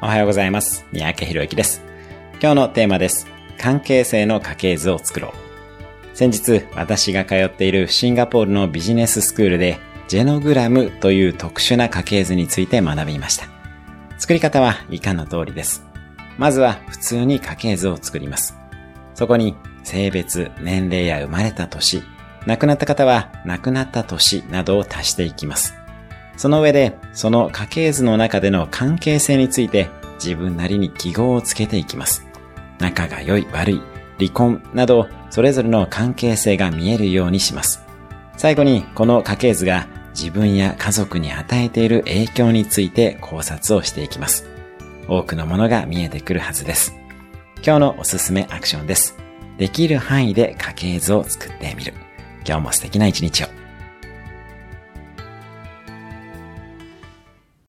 おはようございます。三宅博之です。今日のテーマです。関係性の家系図を作ろう。先日、私が通っているシンガポールのビジネススクールで、ジェノグラムという特殊な家系図について学びました。作り方は以下の通りです。まずは普通に家系図を作ります。そこに性別、年齢や生まれた年、亡くなった方は亡くなった年などを足していきます。その上で、その家系図の中での関係性について自分なりに記号をつけていきます。仲が良い、悪い、離婚など、それぞれの関係性が見えるようにします。最後に、この家系図が自分や家族に与えている影響について考察をしていきます。多くのものが見えてくるはずです。今日のおすすめアクションです。できる範囲で家系図を作ってみる。今日も素敵な一日を。